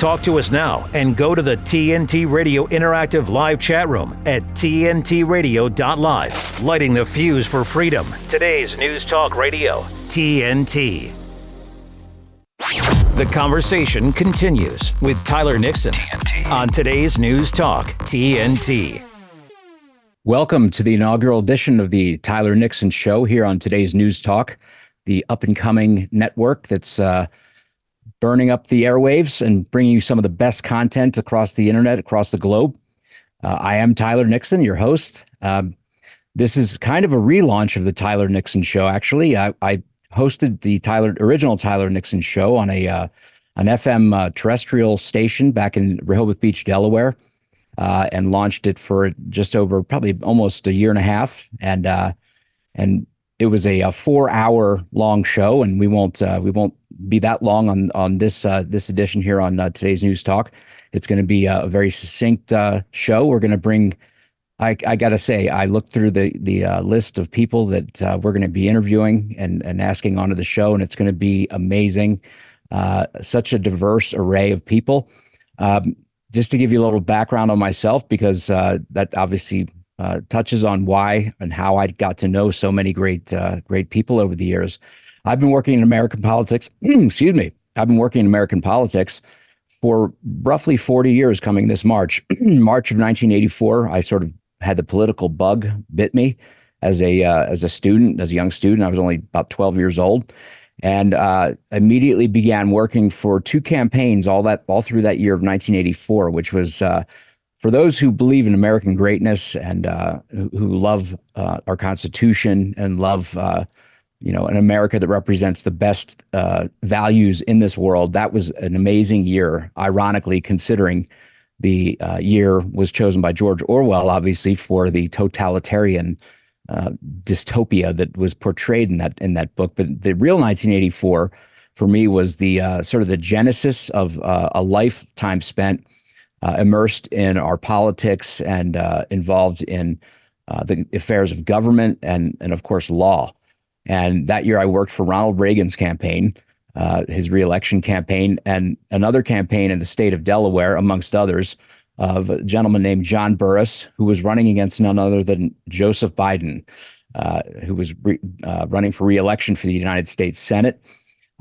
Talk to us now and go to the TNT Radio Interactive Live chat room at TNTRadio.live. Lighting the fuse for freedom. Today's News Talk Radio, TNT. The conversation continues with Tyler Nixon on today's News Talk, TNT. Welcome to the inaugural edition of the Tyler Nixon Show here on today's News Talk, the up and coming network that's uh, burning up the airwaves and bringing you some of the best content across the internet, across the globe. Uh, I am Tyler Nixon, your host. Um, this is kind of a relaunch of the Tyler Nixon show. Actually, I, I hosted the Tyler original Tyler Nixon show on a uh, an FM uh, terrestrial station back in Rehoboth Beach, Delaware, uh, and launched it for just over probably almost a year and a half. And uh, and it was a, a four hour long show, and we won't uh, we won't be that long on on this uh, this edition here on uh, today's news talk. It's going to be a very succinct uh, show. We're going to bring. I, I got to say, I looked through the the uh, list of people that uh, we're going to be interviewing and and asking onto the show, and it's going to be amazing. Such a diverse array of people. Um, just to give you a little background on myself, because that obviously touches on why and how I got to know so many great great people over the years. I've been working in American politics. excuse me. I've been working in American politics for roughly 40 years coming this March. March of 1984, I sort of had the political bug bit me as a uh, as a student, as a young student. I was only about 12 years old and uh, immediately began working for two campaigns all that all through that year of 1984, which was uh, for those who believe in American greatness and uh, who, who, love uh, our Constitution and love uh, you know, an America that represents the best uh, values in this world. That was an amazing year, ironically, considering the uh, year was chosen by George Orwell, obviously, for the totalitarian uh, dystopia that was portrayed in that in that book. But the real 1984 for me was the sort of the genesis of a lifetime spent uh, immersed in our politics and involved in the affairs of government and and of course law. And that year, I worked for Ronald Reagan's campaign, uh, his reelection campaign, and another campaign in the state of Delaware, amongst others, of a gentleman named John Burris, who was running against none other than Joseph Biden, uh, who was re- uh, running for reelection for the United States Senate.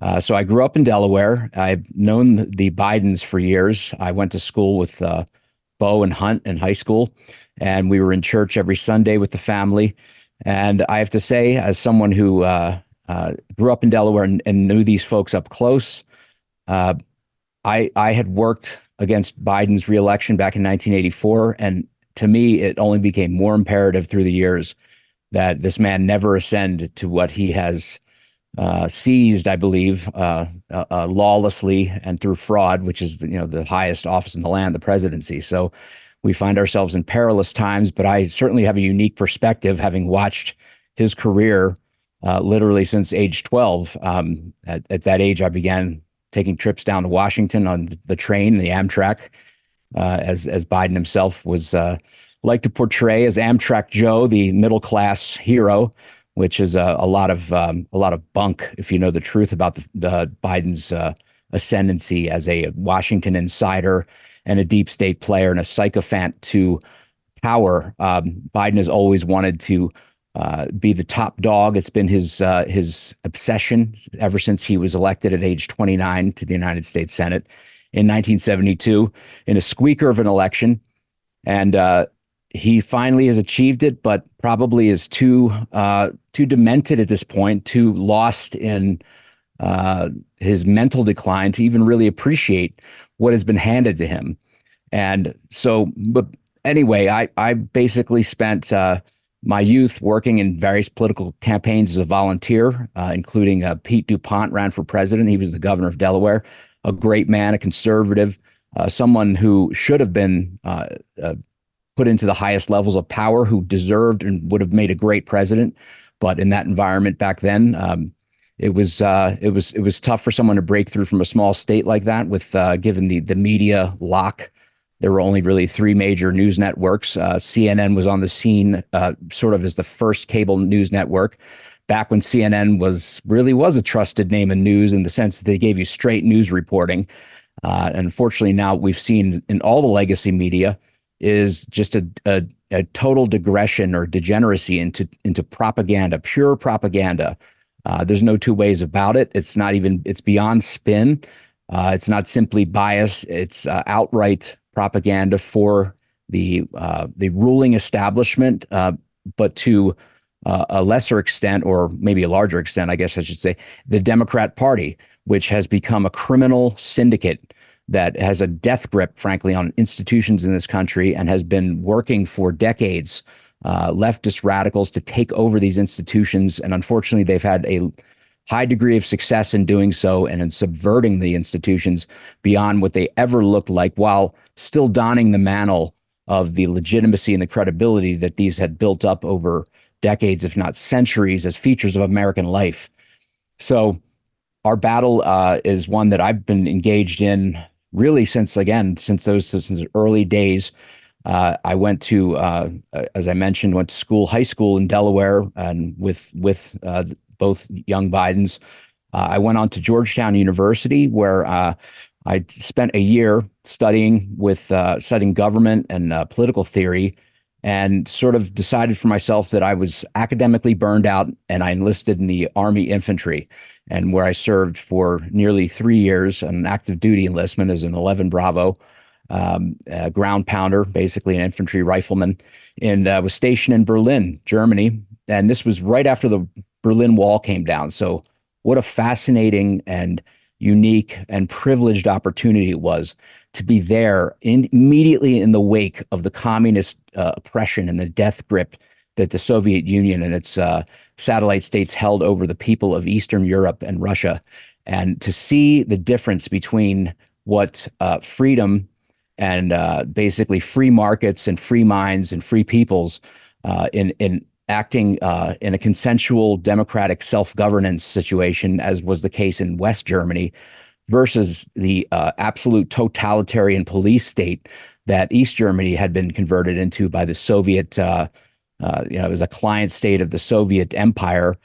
Uh, so I grew up in Delaware. I've known the Bidens for years. I went to school with uh, Beau and Hunt in high school, and we were in church every Sunday with the family. And I have to say, as someone who uh, uh, grew up in Delaware and, and, knew these folks up close, uh, I I had worked against Biden's reelection back in 1984, and to me, it only became more imperative through the years that this man never ascend to what he has uh, seized, I believe, uh, uh, lawlessly and through fraud, which is you know the highest office in the land, the presidency. So we find ourselves in perilous times, but I certainly have a unique perspective having watched his career uh, literally since age 12. Um, at, at, that age, I began taking trips down to Washington on the train, the Amtrak, uh, as, as Biden himself was uh, like to portray as Amtrak Joe, the middle class hero, which is a, a lot of um, a lot of bunk if you know the truth about the, the Biden's uh, ascendancy as a Washington insider and a deep state player and a sycophant to power. Um, Biden has always wanted to uh, be the top dog. It's been his uh, his obsession ever since he was elected at age 29 to the United States Senate in 1972 in a squeaker of an election, and uh, he finally has achieved it, but probably is too uh, too demented at this point, too lost in uh, his mental decline to even really appreciate what has been handed to him. And so, but anyway, I, I basically spent uh, my youth working in various political campaigns as a volunteer, uh, including uh, Pete DuPont ran for president. He was the governor of Delaware, a great man, a conservative, uh, someone who should have been uh, uh, put into the highest levels of power, who deserved and would have made a great president. But in that environment back then, um, it was uh, it was it was tough for someone to break through from a small state like that with uh, given the the media lock. There were only really three major news networks. Uh, CNN was on the scene, uh, sort of as the first cable news network, back when CNN was really was a trusted name in news in the sense that they gave you straight news reporting. Uh, and unfortunately, now we've seen in all the legacy media is just a, a, a total digression or degeneracy into into propaganda, pure propaganda. Uh, there's no two ways about it. It's not even. It's beyond spin. Uh, it's not simply bias. It's uh, outright propaganda for the uh, the ruling establishment, uh, but to uh, a lesser extent, or maybe a larger extent, I guess I should say, the Democrat Party, which has become a criminal syndicate that has a death grip, frankly, on institutions in this country and has been working for decades, uh, leftist radicals to take over these institutions. And unfortunately, they've had a high degree of success in doing so and in subverting the institutions beyond what they ever looked like while still donning the mantle of the legitimacy and the credibility that these had built up over decades, if not centuries, as features of American life. So, our battle uh, is one that I've been engaged in really since again since those since early days. Uh, I went to, uh, as I mentioned, went to school, high school in Delaware, and with with uh, both young Bidens. Uh, I went on to Georgetown University, where uh, I spent a year studying with uh, studying government and political theory, and sort of decided for myself that I was academically burned out, and I enlisted in the Army infantry and where I served for nearly three years, an active duty enlistment as an 11 Bravo um, ground pounder, basically an infantry rifleman, and uh, was stationed in Berlin, Germany. And this was right after the Berlin Wall came down. So, what a fascinating and unique and privileged opportunity it was to be there in, immediately in the wake of the communist uh, oppression and the death grip that the Soviet Union and its uh, satellite states held over the people of Eastern Europe and Russia, and to see the difference between what uh, freedom and uh, basically free markets and free minds and free peoples uh, in in acting uh, in a consensual democratic self governance situation, as was the case in West Germany, versus the uh, absolute totalitarian police state that East Germany had been converted into by the Soviet uh, you know, it was a client state of the Soviet Empire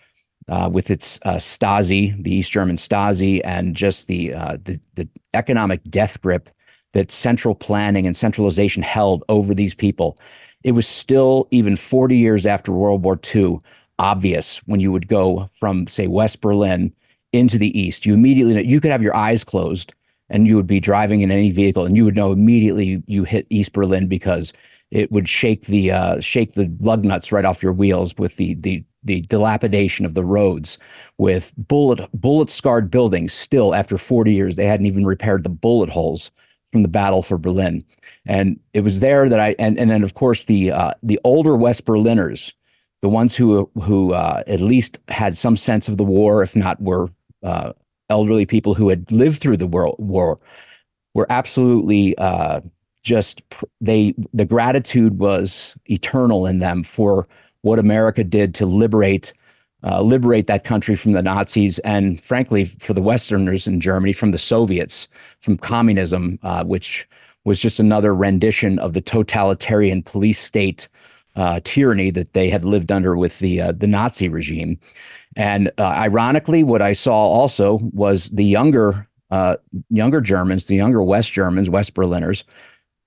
uh, with its uh, Stasi, the East German Stasi, and just the, uh, the, the economic death grip that central planning and centralization held over these people. It was still even 40 years after World War II obvious when you would go from say West Berlin into the east. You immediately know, you could have your eyes closed and you would be driving in any vehicle and you would know immediately you hit East Berlin because it would shake the uh, shake the lug nuts right off your wheels with the the the dilapidation of the roads, with bullet bullet scarred buildings. Still, after forty years, they hadn't even repaired the bullet holes from the battle for Berlin, and it was there that I and and then of course the uh, the older West Berliners, the ones who who uh, at least had some sense of the war, if not were uh, elderly people who had lived through the world war, were absolutely uh, just they the gratitude was eternal in them for what America did to liberate uh, liberate that country from the Nazis and frankly for the Westerners in Germany from the Soviets from communism, uh, which was just another rendition of the totalitarian police state uh, tyranny that they had lived under with the uh, the Nazi regime. And uh, ironically, what I saw also was the younger uh, younger Germans, the younger West Germans, West Berliners,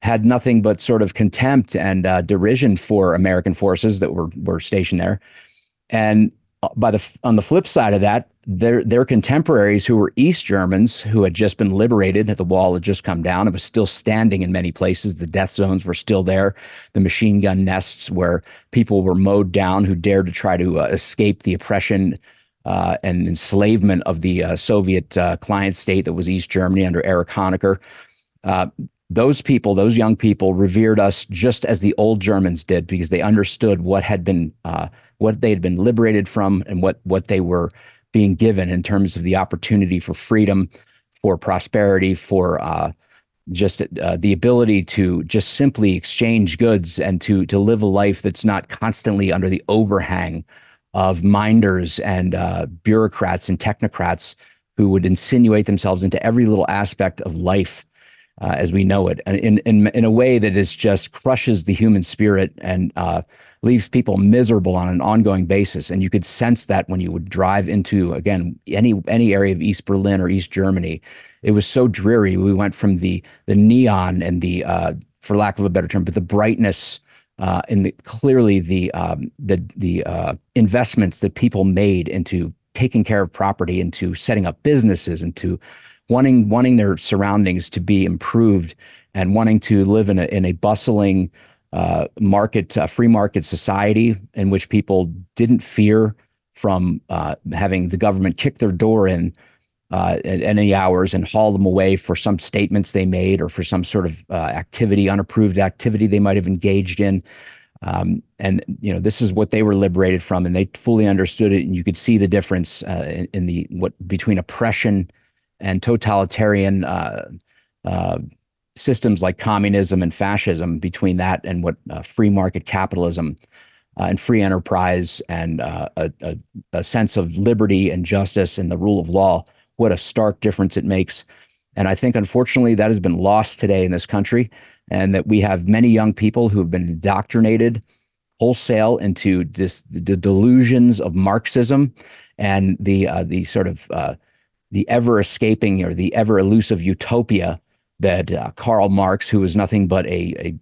had nothing but sort of contempt and uh, derision for American forces that were were stationed there. And uh, by the on the flip side of that, their their contemporaries who were East Germans who had just been liberated, the wall had just come down. It was still standing in many places. The death zones were still there. The machine gun nests where people were mowed down who dared to try to uh, escape the oppression uh, and enslavement of the uh, Soviet uh, client state that was East Germany under Erich Honecker. Those people, those young people, revered us just as the old Germans did because they understood what had been uh, what they had been liberated from and what what they were being given in terms of the opportunity for freedom, for prosperity, for uh, just uh, the ability to just simply exchange goods and to to live a life that's not constantly under the overhang of minders and uh, bureaucrats and technocrats who would insinuate themselves into every little aspect of life uh, as we know it, and in, in, in a way that is just crushes the human spirit and uh, leaves people miserable on an ongoing basis. And you could sense that when you would drive into, again, any, any area of East Berlin or East Germany. It was so dreary. We went from the, the neon and the, uh, for lack of a better term, but the brightness uh, and the, clearly the um, the the uh, investments that people made into taking care of property, into setting up businesses, into wanting wanting their surroundings to be improved and wanting to live in a in a bustling uh, market uh, free market society in which people didn't fear from uh, having the government kick their door in uh, at any hours and haul them away for some statements they made or for some sort of uh, activity, unapproved activity they might have engaged in. Um, and you know, this is what they were liberated from, and they fully understood it. And you could see the difference uh, in, in, the what between oppression and totalitarian uh, uh, systems like communism and fascism between that and what uh, free market capitalism uh, and free enterprise and uh, a, a, a, sense of liberty and justice and the rule of law. What a stark difference it makes. And I think, unfortunately, that has been lost today in this country, and that we have many young people who have been indoctrinated wholesale into this, the delusions of Marxism and the uh, the sort of the ever escaping or the ever elusive utopia that uh, Karl Marx, who was nothing but a, a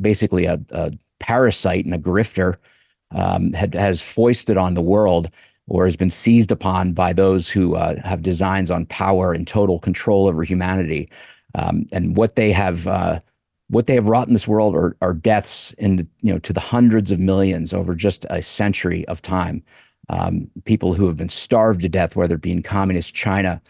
basically a, a, parasite and a grifter, um, had, has foisted on the world or has been seized upon by those who uh, have designs on power and total control over humanity. Um, and what they have uh, what they have wrought in this world are, are deaths in you know to the hundreds of millions over just a century of time um, people who have been starved to death, whether it be in communist China.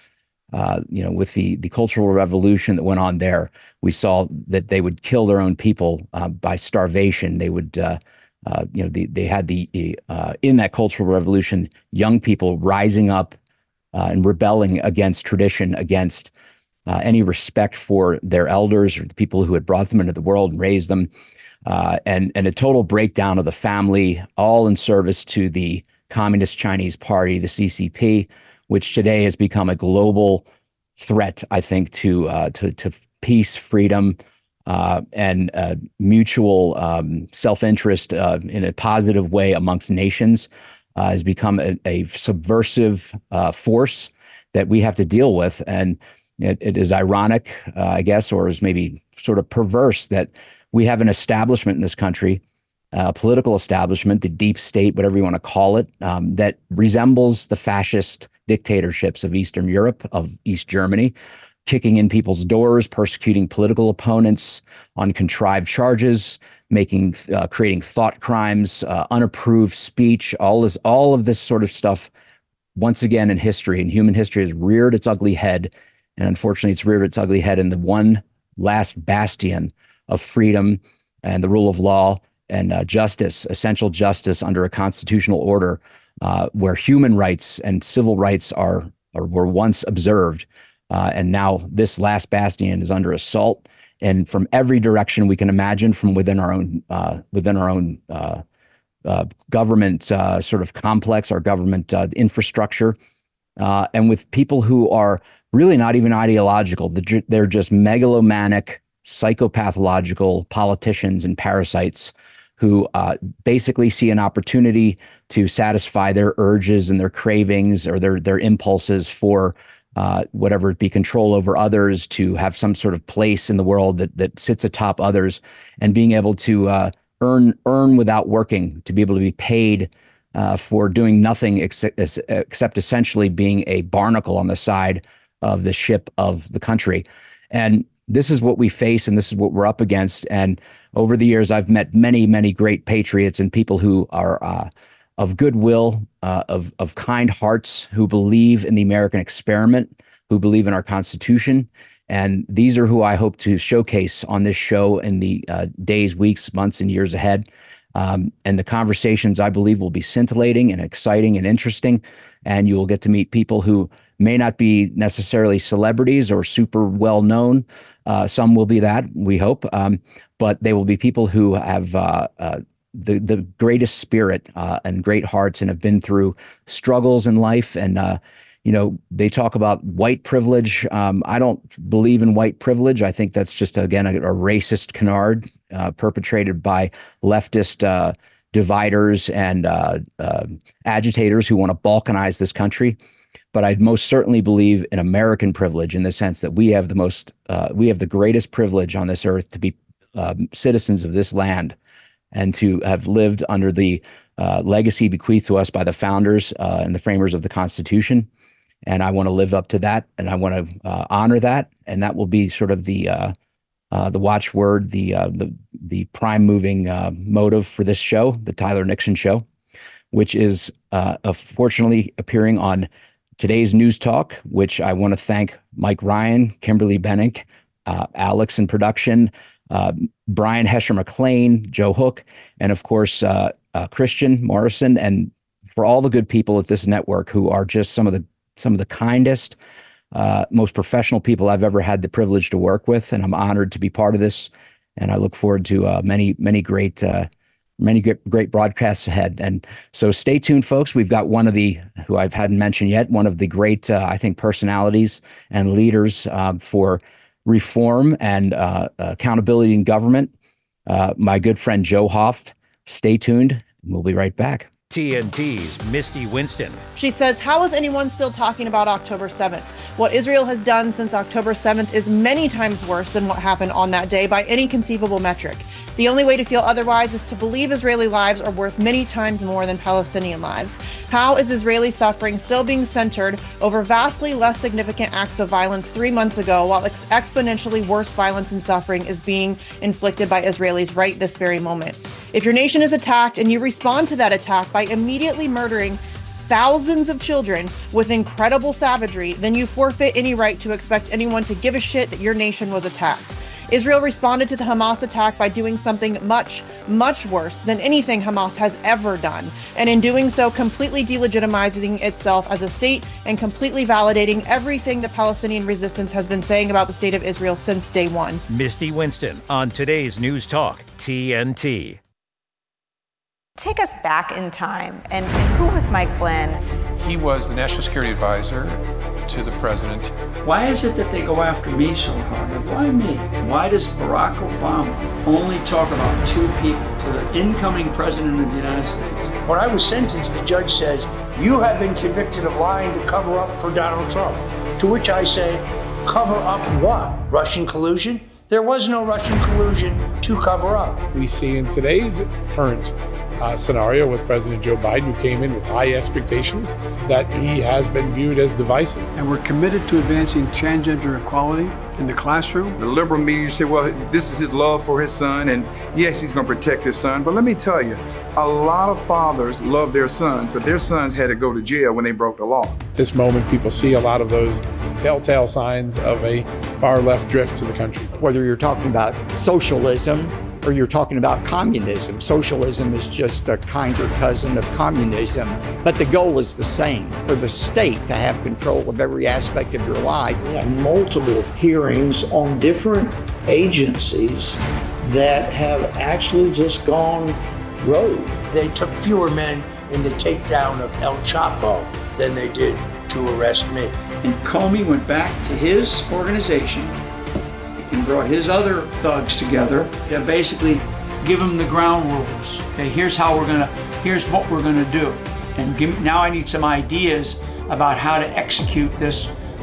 Uh, you know, with the the cultural revolution that went on there, we saw that they would kill their own people uh, by starvation. They would, uh, uh you know, the, they had the uh, in that cultural revolution, young people rising up uh, and rebelling against tradition, against any respect for their elders or the people who had brought them into the world and raised them, and and a total breakdown of the family, all in service to the Communist Chinese Party, the CCP, which today has become a global threat, I think, to uh, to, to peace, freedom, uh, and uh, mutual um, self interest uh, in a positive way amongst nations. Uh, has become a, a subversive uh, force that we have to deal with, and it, it is ironic, I guess, or is maybe sort of perverse that we have an establishment in this country uh, political establishment, the deep state, whatever you want to call it, um, that resembles the fascist dictatorships of Eastern Europe, of East Germany, kicking in people's doors, persecuting political opponents on contrived charges, making, uh, creating thought crimes, uh, unapproved speech, all this, all of this sort of stuff. Once again, in history, and human history has reared its ugly head, and unfortunately, it's reared its ugly head in the one last bastion of freedom and the rule of law and uh, justice, essential justice under a constitutional order uh, where human rights and civil rights are, are were once observed, uh, and now this last bastion is under assault, and from every direction we can imagine, from within our own uh, within our own uh, uh, government sort of complex, our government infrastructure, and with people who are really not even ideological; they're just megalomaniac, psychopathological politicians and parasites who uh, basically see an opportunity to satisfy their urges and their cravings or their their impulses for uh, whatever it be control over others, to have some sort of place in the world that that sits atop others, and being able to uh, earn earn without working, to be able to be paid. Uh, for doing nothing except, except essentially being a barnacle on the side of the ship of the country. And this is what we face and this is what we're up against. And over the years, I've met many, many great patriots and people who are uh, of goodwill, uh, of of kind hearts, who believe in the American experiment, who believe in our Constitution, and these are who I hope to showcase on this show in the uh, days, weeks, months, and years ahead. Um, and the conversations I believe will be scintillating and exciting and interesting, and you will get to meet people who may not be necessarily celebrities or super well known, uh, some will be that, we hope, um, but they will be people who have uh, uh, the the greatest spirit uh, and great hearts and have been through struggles in life and uh, you know, they talk about white privilege. Um, I don't believe in white privilege. I think that's just again a, a racist canard uh, perpetrated by leftist dividers and agitators who want to balkanize this country. But I most certainly believe in American privilege in the sense that we have the most, uh, we have the greatest privilege on this earth to be um, citizens of this land and to have lived under the uh, legacy bequeathed to us by the founders and the framers of the Constitution. And I want to live up to that, and I want to uh, honor that, and that will be sort of the uh, uh, the watchword, the uh, the the prime moving uh, motive for this show, the Tyler Nixon Show, which is uh, fortunately appearing on today's News Talk, which I want to thank Mike Ryan, Kimberly Bennick, Alex in production, Brian Hesher McLean, Joe Hook, and of course Christian Morrison, and for all the good people at this network who are just some of the some of the kindest, uh, most professional people I've ever had the privilege to work with, and I'm honored to be part of this. And I look forward to uh, many, many great, uh, many great, great broadcasts ahead. And so, stay tuned, folks. We've got one of the who I've hadn't mentioned yet, one of the great, uh, I think, personalities and leaders uh, for reform and uh, accountability in government. my good friend Joe Hoft. Stay tuned. We'll be right back. TNT's Misty Winston. She says, How is anyone still talking about October 7th? What Israel has done since October 7th is many times worse than what happened on that day by any conceivable metric. The only way to feel otherwise is to believe Israeli lives are worth many times more than Palestinian lives. How is Israeli suffering still being centered over vastly less significant acts of violence three months ago, while ex- exponentially worse violence and suffering is being inflicted by Israelis right this very moment? If your nation is attacked and you respond to that attack by immediately murdering thousands of children with incredible savagery, then you forfeit any right to expect anyone to give a shit that your nation was attacked. Israel responded to the Hamas attack by doing something much, much worse than anything Hamas has ever done, and in doing so, completely delegitimizing itself as a state and completely validating everything the Palestinian resistance has been saying about the state of Israel since day one. Misty Winston on today's News Talk, TNT. Take us back in time. And, and, who was Mike Flynn? He was the national security advisor to the president. Why is it that they go after me so hard? Why me? Why does Barack Obama only talk about two people to the incoming president of the United States? When I was sentenced, the judge says, You have been convicted of lying to cover up for Donald Trump. To which I say, Cover up what? Russian collusion? There was no Russian collusion to cover up. We see in today's current uh, scenario with President Joe Biden, who came in with high expectations, that he has been viewed as divisive. And we're committed to advancing transgender equality in the classroom. The liberal media say, well, this is his love for his son, and yes, he's going to protect his son. But let me tell you, a lot of fathers love their sons, but their sons had to go to jail when they broke the law. This moment, people see a lot of those telltale signs of a far left drift to the country. Whether you're talking about socialism or you're talking about communism. Socialism is just a kinder cousin of communism, but the goal is the same for the state to have control of every aspect of your life. We have multiple hearings on different agencies that have actually just gone rogue. They took fewer men in the takedown of El Chapo than they did to arrest me. And Comey went back to his organization and brought his other thugs together to basically give them the ground rules. Okay, here's how we're gonna, here's what we're gonna do. And give, now I need some ideas about how to execute this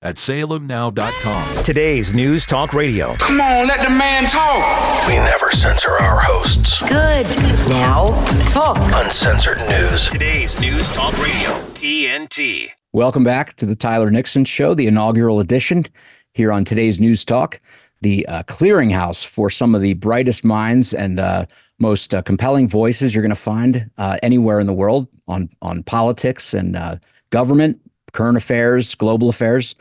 at salemnow.com. Today's News Talk Radio. Come on, let the man talk. We never censor our hosts. Good. Now, talk. Uncensored news. Today's News Talk Radio, TNT. Welcome back to the Tyler Nixon Show, the inaugural edition here on today's News Talk, the uh, clearinghouse for some of the brightest minds and uh, most uh, compelling voices you're going to find uh, anywhere in the world on on politics and uh, government, current affairs, global affairs,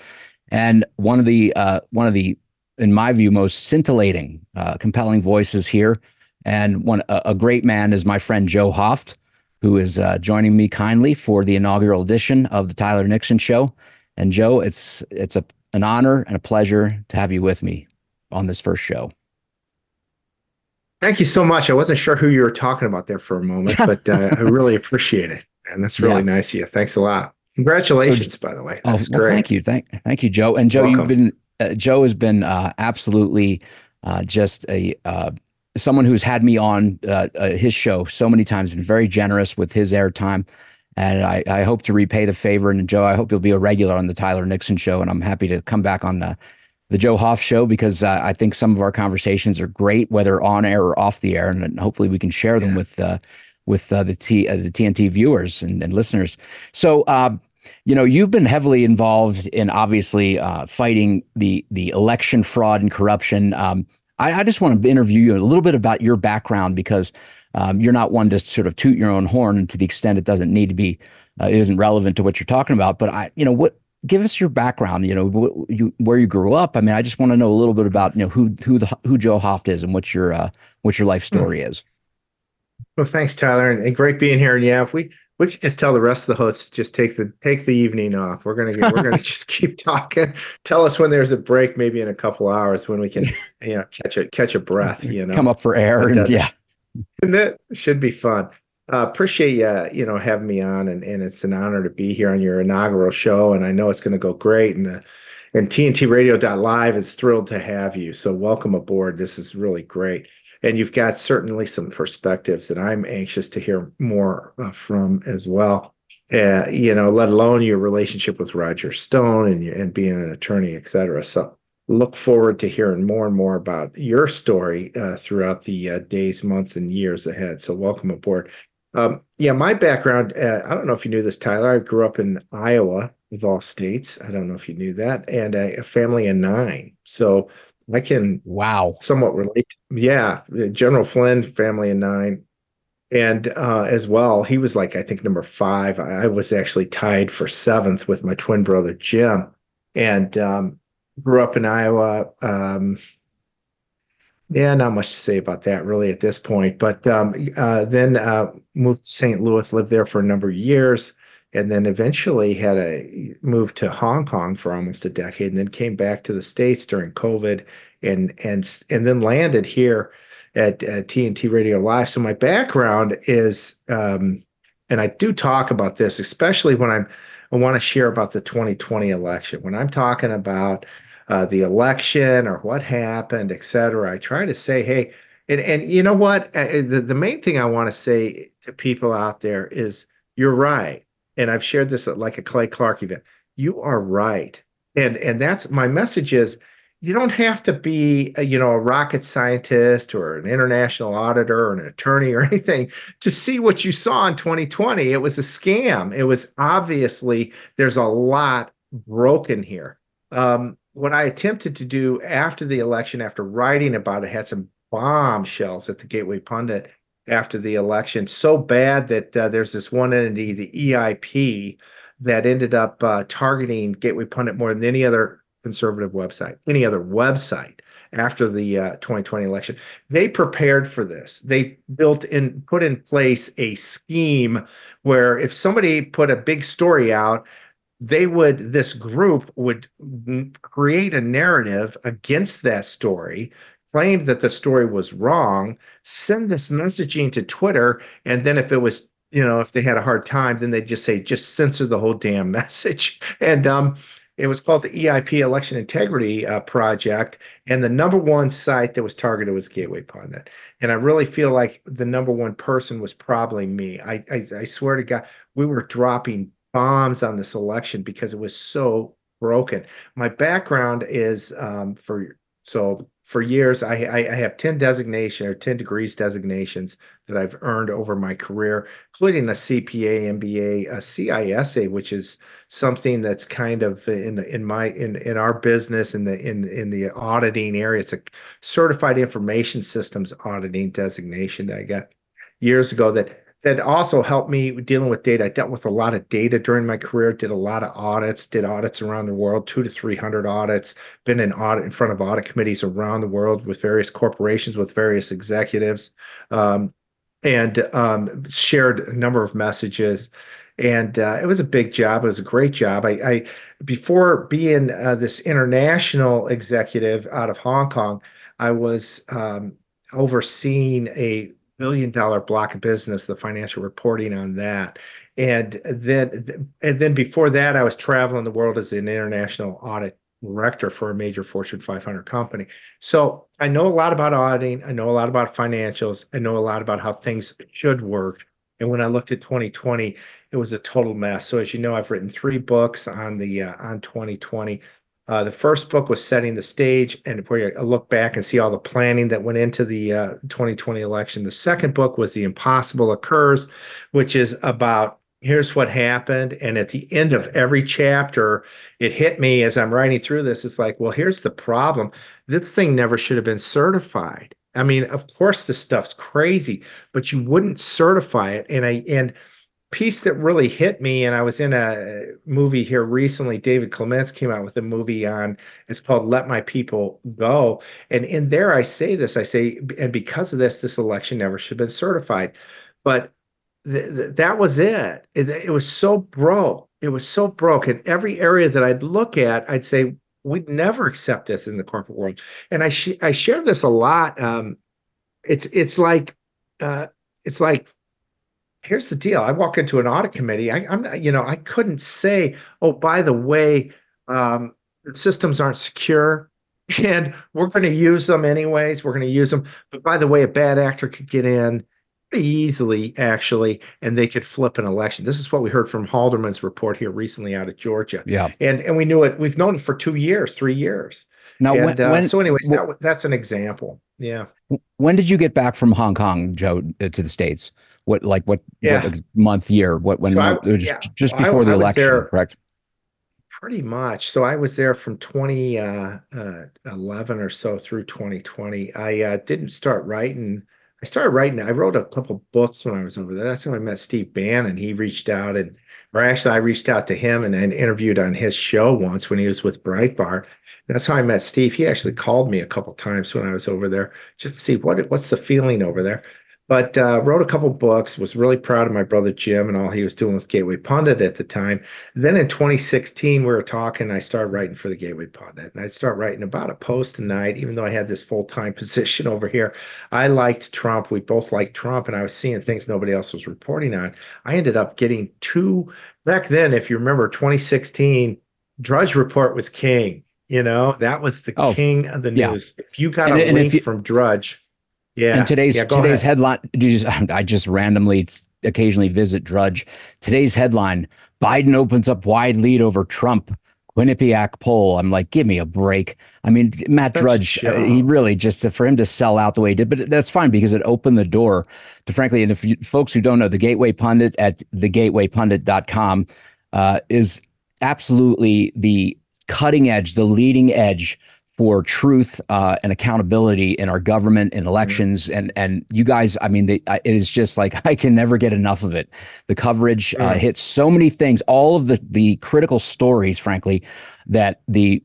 and one of the uh, one of the, in my view, most scintillating, compelling voices here, and one a, a, great man is my friend Joe Hoft, who is joining me kindly for the inaugural edition of the Tyler Nixon Show. And Joe, it's it's a an honor and a pleasure to have you with me on this first show. Thank you so much. I wasn't sure who you were talking about there for a moment, but uh, I really appreciate it, and that's really yeah. nice of you. Thanks a lot. Congratulations, so, by the way. This oh, well, Thank you, thank, thank you, Joe. And Joe, Welcome. you've been uh, Joe has been uh, absolutely uh, just a uh, someone who's had me on uh, his show so many times. Been very generous with his airtime, and I, I hope to repay the favor. And Joe, I hope you'll be a regular on the Tyler Nixon show, and I'm happy to come back on the the Joe Hoft show because uh, I think some of our conversations are great, whether on air or off the air, and hopefully we can share them yeah. with uh, with uh, the T uh, the TNT viewers and, and listeners. So. Um, you know, you've been heavily involved in obviously uh, fighting the the election fraud and corruption. Um, I, I, just want to interview you a little bit about your background because um, you're not one to sort of toot your own horn to the extent it doesn't need to be. Uh, it isn't relevant to what you're talking about. But I, you know, what give us your background. You know, wh- you, where you grew up. I mean, I just want to know a little bit about you know who who the who Joe Hoft is and what your uh, what your life hmm. story mm. is. Well, thanks, Tyler, and, and, great being here. And yeah, if we we can just tell the rest of the hosts just take the take the evening off. We're gonna get, we're gonna just keep talking. Tell us when there's a break, maybe in a couple hours when we can you know catch a catch a breath. You know, come up for air and, and yeah, and that should be fun. Uh, appreciate you, you know, having me on, and, and it's an honor to be here on your inaugural show. And I know it's going to go great. And the and TNT Radio.live is thrilled to have you. So welcome aboard. This is really great. And you've got certainly some perspectives that I'm anxious to hear more uh, from as well. Uh, you know, let alone your relationship with Roger Stone and and being an attorney, et cetera. So look forward to hearing more and more about your story uh, throughout the uh, days, months, and years ahead. So welcome aboard. Um, yeah, my background, uh, I don't know if you knew this, Tyler. I grew up in Iowa, of all states. I don't know if you knew that, and a, a family of nine. So I can wow somewhat relate. Yeah, General Flynn, family of nine, and uh, as well, he was like I think number five. I was actually tied for seventh with my twin brother Jim, and um, grew up in Iowa. Um, yeah, not much to say about that really at this point. But um, uh, then uh, moved to St. Louis, lived there for a number of years, and then eventually had a moved to Hong Kong for almost a decade, and then came back to the states during COVID, and and and then landed here at, at TNT Radio Live. So my background is, um, and I do talk about this, especially when I'm I want to share about the 2020 election. When I'm talking about uh, the election or what happened, et cetera. I try to say, hey, and, and you know what? Uh, uh, the, the main thing I want to say to people out there is you're right. And I've shared this at like a Clay Clark event. You are right. And and that's my message is you don't have to be a, you know a rocket scientist or an international auditor or an attorney or anything to see what you saw in 2020 it was a scam it was obviously there's a lot broken here um, what I attempted to do after the election, after writing about it, had some bombshells at the Gateway Pundit after the election, so bad that uh, there's this one entity, the EIP, that ended up uh, targeting Gateway Pundit more than any other conservative website, any other website after the uh, 2020 election. They prepared for this. They built in, put in place a scheme where if somebody put a big story out, they would this group would create a narrative against that story claim that the story was wrong send this messaging to twitter and then if it was you know if they had a hard time then they'd just say just censor the whole damn message. And um it was called the eip election integrity uh, project and the number one site that was targeted was gateway pundit. And i really feel like the number one person was probably me. I i, I swear to god we were dropping bombs on this election because it was so broken. My background is um, for so for years I, I, I have 10 designation or 10 degrees designations that I've earned over my career, including a CPA, MBA, a CISA, which is something that's kind of in the in my in in our business in the in in the auditing area. It's a certified information systems auditing designation that I got years ago that that also helped me dealing with data. I dealt with a lot of data during my career, did a lot of audits, did audits around the world, two to 300 audits, been in audit in front of audit committees around the world with various corporations, with various executives, um, and um, shared a number of messages. And uh, it was a big job. It was a great job. I, I before being uh, this international executive out of Hong Kong, I was um, overseeing a billion dollar block of business, the financial reporting on that. And then and then before that, I was traveling the world as an international audit director for a major Fortune 500 company. So I know a lot about auditing. I know a lot about financials. I know a lot about how things should work. And when I looked at 2020, it was a total mess. So as you know, I've written three books on the uh, on 2020. Uh, the first book was setting the stage, and where you look back and see all the planning that went into the uh, 2020 election. The second book was The Impossible Occurs, which is about here's what happened. And at the end of every chapter, it hit me as I'm writing through this. It's like, well, here's the problem. This thing never should have been certified. I mean, of course, this stuff's crazy, but you wouldn't certify it. And I and piece that really hit me, and I was in a movie here recently. David Clements came out with a movie on it's called Let My People Go. And in there, I say this I say, and because of this, this election never should have been certified. But th- th- that was it. it. It was so broke. It was so broke. In every area that I'd look at, I'd say, we'd never accept this in the corporate world. And I, sh- I share this a lot. Um, it's, it's like, uh, it's like here's the deal. I walk into an audit committee. I, am you know, I couldn't say, oh, by the way, um, systems aren't secure and we're going to use them anyways. We're going to use them. But by the way, a bad actor could get in pretty easily, actually, and they could flip an election. This is what we heard from Halderman's report here recently out of Georgia. Yeah. And and we knew it. We've known it for two years, three years. Now, and, when, uh, when, so anyways, that, that's an example. Yeah. When did you get back from Hong Kong, Joe, to the States? What like what, Yeah. what month year? What when So I- it was yeah. just Well, I- before the I election, there- correct? Pretty much. So I was there from 2011 or so through 2020. I uh, didn't start writing. I started writing. I wrote a couple books when I was over there. That's when I met Steve Bannon. He reached out and, or actually, I reached out to him and, and interviewed on his show once when he was with Breitbart. That's how I met Steve. He actually called me a couple times when I was over there just to see what what's the feeling over there. But uh, wrote a couple books. Was really proud of my brother Jim and all he was doing with Gateway Pundit at the time. Then in 2016, we were talking. I started writing for the Gateway Pundit, and I'd start writing about a post a night. Even though I had this full time position over here, I liked Trump. We both liked Trump, and I was seeing things nobody else was reporting on. I ended up getting two back then. If you remember, 2016, Drudge Report was king. You know that was the Oh, king of the yeah. news. If you got And- a and link you- from Drudge, yeah. And today's yeah, today's ahead. headline. Just, I just randomly occasionally visit Drudge. Today's headline: Biden opens up wide lead over Trump. Quinnipiac poll. I'm like, give me a break. I mean, Matt That's Drudge, uh, he really just for him to sell out the way he did, but that's fine because it opened the door to frankly. And if you folks who don't know, the Gateway Pundit at thegatewaypundit.com uh, is absolutely the cutting edge, the leading edge for truth uh, and accountability in our government and elections. And and you guys, I mean, they, I- it is just like I can never get enough of it. The coverage uh, Mm. hits so many things, all of the the critical stories, frankly, that the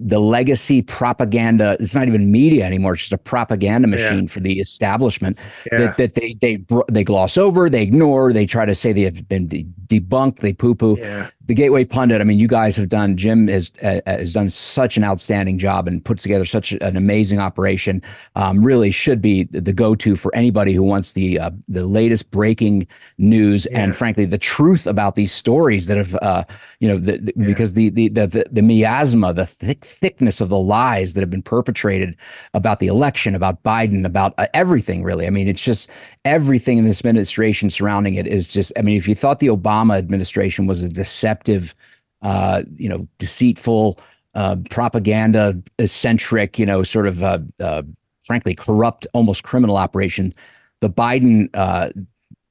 the legacy propaganda it's not even media anymore it's just a propaganda Yeah. machine for the establishment Yeah. that, that they they they gloss over they ignore they try to say they have been de- debunked they poo poo Yeah. The Gateway Pundit. I mean, you guys have done. Jim has uh, has done such an outstanding job and put together such an amazing operation. Um, really should be the go to for anybody who wants the uh, the latest breaking news and frankly the truth about these stories that have uh, you know the, the- because the the the the, the miasma, the thick thickness of the lies that have been perpetrated about the election, about Biden, about uh, everything. Really, I mean, it's just everything in this administration surrounding it is just. I mean, if you thought the Obama administration was a deceptive uh, you know, deceitful, uh, propaganda centric, you know, sort of, uh, uh, frankly, corrupt, almost criminal operation. The Biden uh,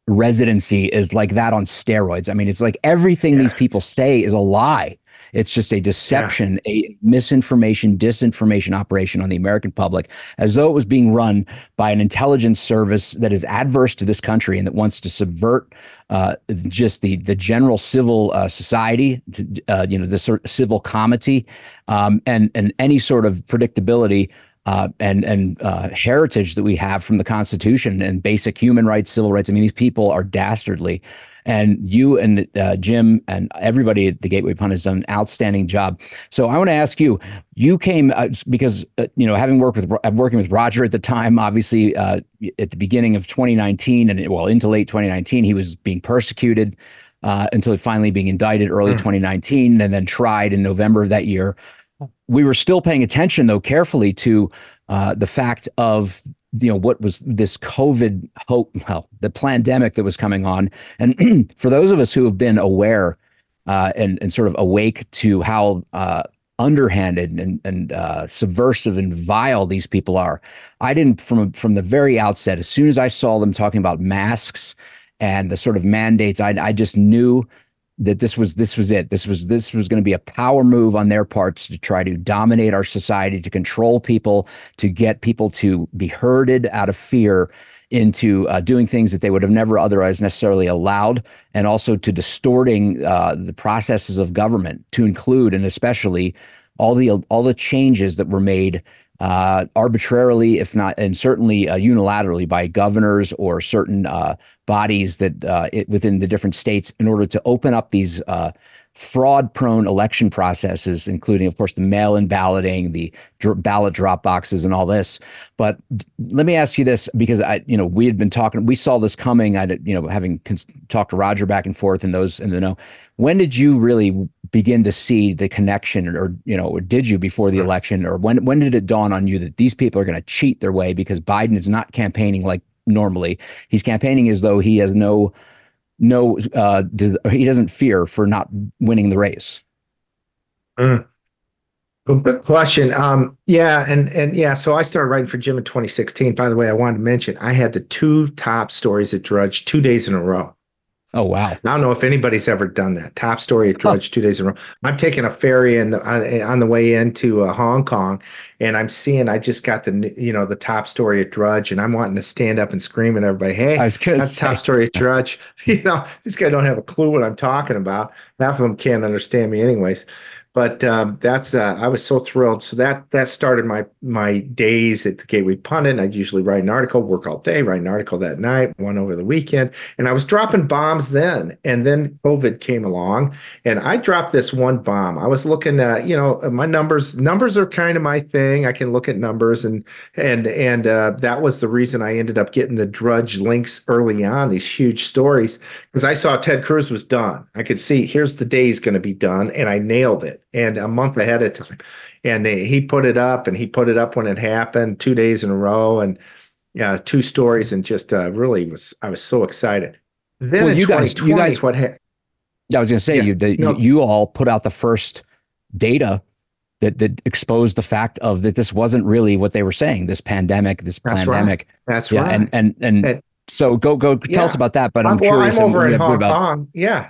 residency is like that on steroids. I mean, it's like everything yeah. these people say is a lie. It's just a deception, yeah. a misinformation, disinformation operation on the American public, as though it was being run by an intelligence service that is adverse to this country and that wants to subvert uh, just the the general civil uh, society, uh, you know, the sort of civil comity, um, and and any sort of predictability uh, and and uh, heritage that we have from the Constitution and basic human rights, civil rights. I mean, these people are dastardly. And you and uh, Jim and everybody at the Gateway Pundit has done an outstanding job. So I want to ask you: You came uh, because uh, you know, having worked with uh, working with Roger at the time, obviously uh, at the beginning of 2019 and well into late 2019, he was being persecuted uh, until finally being indicted early mm. 2019 and then tried in November of that year. We were still paying attention, though, carefully to uh, the fact of you know what was this COVID hope, well, the pandemic that was coming on, and for those of us who have been aware uh, and and sort of awake to how uh, underhanded and and uh, subversive and vile these people are, I didn't from from the very outset. As soon as I saw them talking about masks and the sort of mandates, I I just knew that this was this was it. This was this was going to be a power move on their parts to try to dominate our society, to control people, to get people to be herded out of fear into uh, doing things that they would have never otherwise necessarily allowed, and also to distorting uh, the processes of government to include and especially all the all the changes that were made uh, arbitrarily, if not, and certainly uh, unilaterally by governors or certain uh, bodies that uh, it, within the different states in order to open up these uh, fraud prone election processes, including, of course, the mail in balloting, the dr- ballot drop boxes, and all this. But let me ask you this because I, you know, we had been talking, we saw this coming. I, you know, having cons- talked to Roger back and forth and those in the know. When did you really begin to see the connection, or you know, or did you before the election, or when when did it dawn on you that these people are going to cheat their way because Biden is not campaigning like normally? He's campaigning as though he has no no uh, he doesn't fear for not winning the race. Mm. Good question. Um, yeah, and and yeah, so I started writing for Jim in 2016. By the way, I wanted to mention I had the two top stories at Drudge two days in a row. Oh wow! I don't know if anybody's ever done that. Top story at Drudge oh. two days in a row. I'm taking a ferry in the, on, on the way into uh, Hong Kong, and I'm seeing. I just got the you know the top story at Drudge, and I'm wanting to stand up and scream at everybody. Hey, that's say. top story at Drudge. You know, this guy don't have a clue what I'm talking about. Half of them can't understand me, anyways but um, that's uh, I was so thrilled. So that that started my my days at the Gateway Pundit. I'd usually write an article, work all day, write an article that night, one over the weekend, and I was dropping bombs then. And then COVID came along, and I dropped this one bomb. I was looking at you know my numbers. Numbers are kind of my thing. I can look at numbers, and and and uh, that was the reason I ended up getting the Drudge links early on. These huge stories because I saw Ted Cruz was done. I could see here's the day he's going to be done, and I nailed it and a month ahead of time. And they, he put it up, and he put it up when it happened, two days in a row, and yeah, two stories, and just uh, really was I was so excited. Then well, you guys, you guys, what? Ha- I was going to say yeah, you, the, no, you all put out the first data that that exposed the fact of that this wasn't really what they were saying. This pandemic, this that's pandemic. Right. That's yeah, right. And and and, so go go tell yeah. us about that. But I'm, I'm curious. Well, I'm over in Hong about, Kong. Yeah,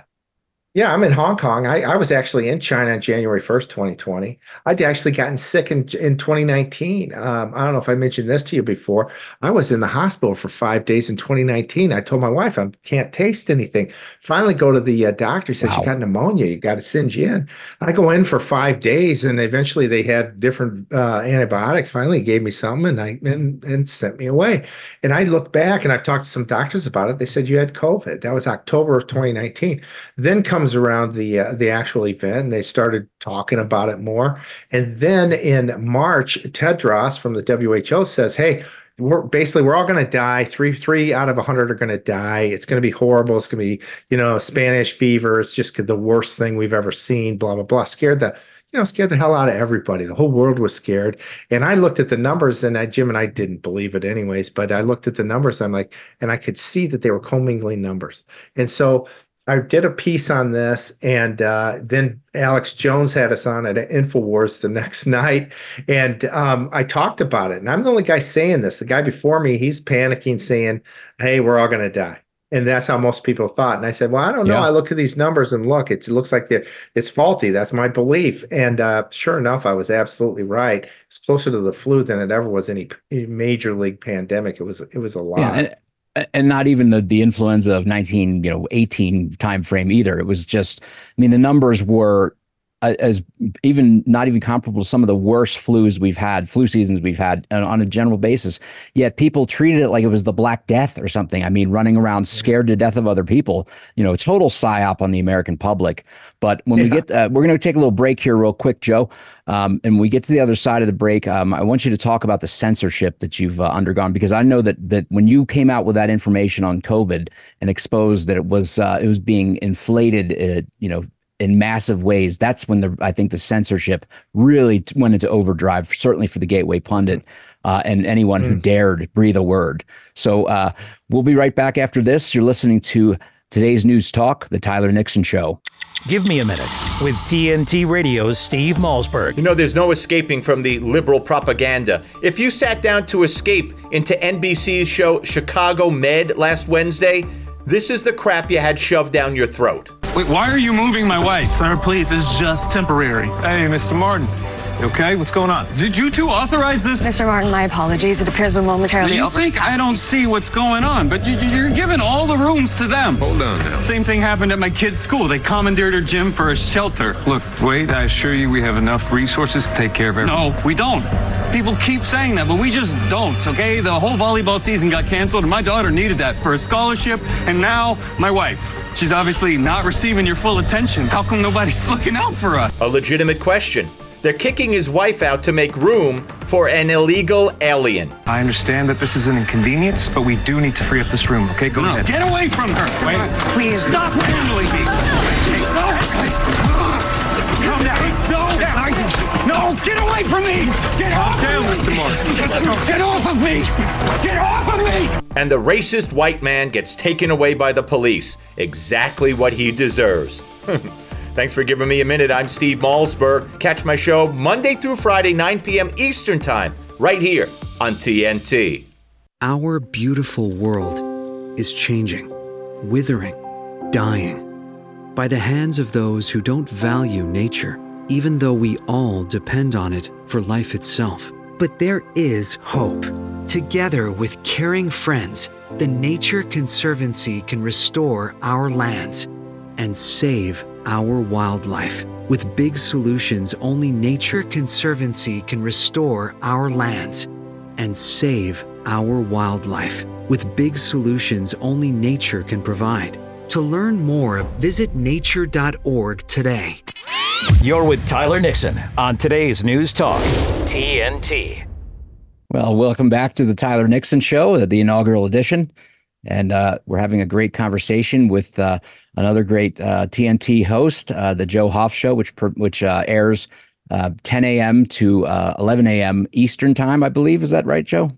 yeah, I'm in Hong Kong. I, I was actually in China on January 1st, 2020. I'd actually gotten sick in, in 2019. Um, I don't know if I mentioned this to you before. I was in the hospital for five days in 2019. I told my wife I can't taste anything. Finally, go to the uh, doctor. He says, wow. You got pneumonia. You got to send you in. I go in for five days, and eventually they had different uh, antibiotics. Finally, gave me some and, I, and, and sent me away. And I look back and I've talked to some doctors about it. They said, You had COVID. That was October of 2019. Then come comes around the uh, the actual event, they started talking about it more. And then in March, Tedros from the WHO says, "Hey." We're basically we're all going to die. Three three out of a hundred are going to die. It's going to be horrible. It's going to be you know Spanish fever. It's just the worst thing we've ever seen. Blah blah blah. Scared the you know, scared the hell out of everybody. The whole world was scared. And I looked at the numbers and I, Jim and I didn't believe it anyways, but I looked at the numbers. I'm like, and I could see that they were commingling numbers. And so I did a piece on this, and uh, then Alex Jones had us on at Infowars the next night, and um, I talked about it. And I'm the only guy saying this. The guy before me, he's panicking, saying, "Hey, we're all going to die." And that's how most people thought. And I said, "Well, I don't know. Yeah. I look at these numbers and look, it looks like it's faulty. That's my belief." And uh, sure enough, I was absolutely right. It's closer to the flu than it ever was any major league pandemic. It was it was a lot. Yeah, and- not even the, the influenza of 19 you know 18 time frame either. It was just i mean the numbers were as even not even comparable to some of the worst flus we've had flu seasons we've had on a general basis. Yet people treated it like it was the black death or something. I mean running around scared to death of other people you know total psyop on the american public. But when yeah. we get uh, we're going to take a little break here real quick joe. Um, and when we get to the other side of the break, um, I want you to talk about the censorship that you've uh, undergone because I know that that when you came out with that information on COVID and exposed that it was uh, it was being inflated, uh, you know, in massive ways, that's when the I think the censorship really went into overdrive. Certainly for the Gateway Pundit. Uh, and anyone mm. who dared breathe a word. So uh, we'll be right back after this. You're listening to today's News Talk, The Tyler Nixon Show. Give me a minute with TNT Radio's Steve Malzberg. You know, there's no escaping from the liberal propaganda. If you sat down to escape into NBC's show Chicago Med last Wednesday, this is the crap you had shoved down your throat. Wait, why are you moving my wife? Sir, please, it's just temporary. Hey, Mr. Martin. You okay? What's going on? Did you two authorize this? Mr. Martin, my apologies. It appears we're momentarily. You think I don't see what's going on, but you, are giving all the rooms to them. Hold on now. Same thing happened at my kid's school. They commandeered a gym for a shelter. Look, Wade, I assure you we have enough resources to take care of everything. No, we don't. People keep saying that, but we just don't, okay? The whole volleyball season got canceled, and my daughter needed that for a scholarship, and now my wife. She's obviously not receiving your full attention. How come nobody's looking out for us? A legitimate question. They're kicking his wife out to make room for an illegal alien. I understand that this is an inconvenience, but we do need to free up this room, okay? Go no, ahead. Get away from her! Wait. Please. Stop handling me! Calm down. No! No! Get away from me! Get Calm off down, of Mr. Morris. Get off of me! Get off of me! And the racist white man gets taken away by the police. Exactly what he deserves. Thanks for giving me a minute. I'm Steve Malzberg. Catch my show Monday through Friday, 9 p.m. Eastern Time, right here on TNT. Our beautiful world is changing, withering, dying by the hands of those who don't value nature, even though we all depend on it for life itself. But there is hope. Together with caring friends, the Nature Conservancy can restore our lands and save our wildlife. With big solutions, only Nature Conservancy can restore our lands and save our wildlife. With big solutions, only nature can provide. To learn more, visit nature.org today. You're with Tyler Nixon on today's News Talk, TNT. Well, welcome back to the Tyler Nixon Show, the inaugural edition. And uh, we're having a great conversation with uh, another great uh, TNT host, uh, the Joe Hoft Show, which which uh, airs uh, 10 a.m. to 11 a.m. Eastern time, I believe. Is that right, Joe?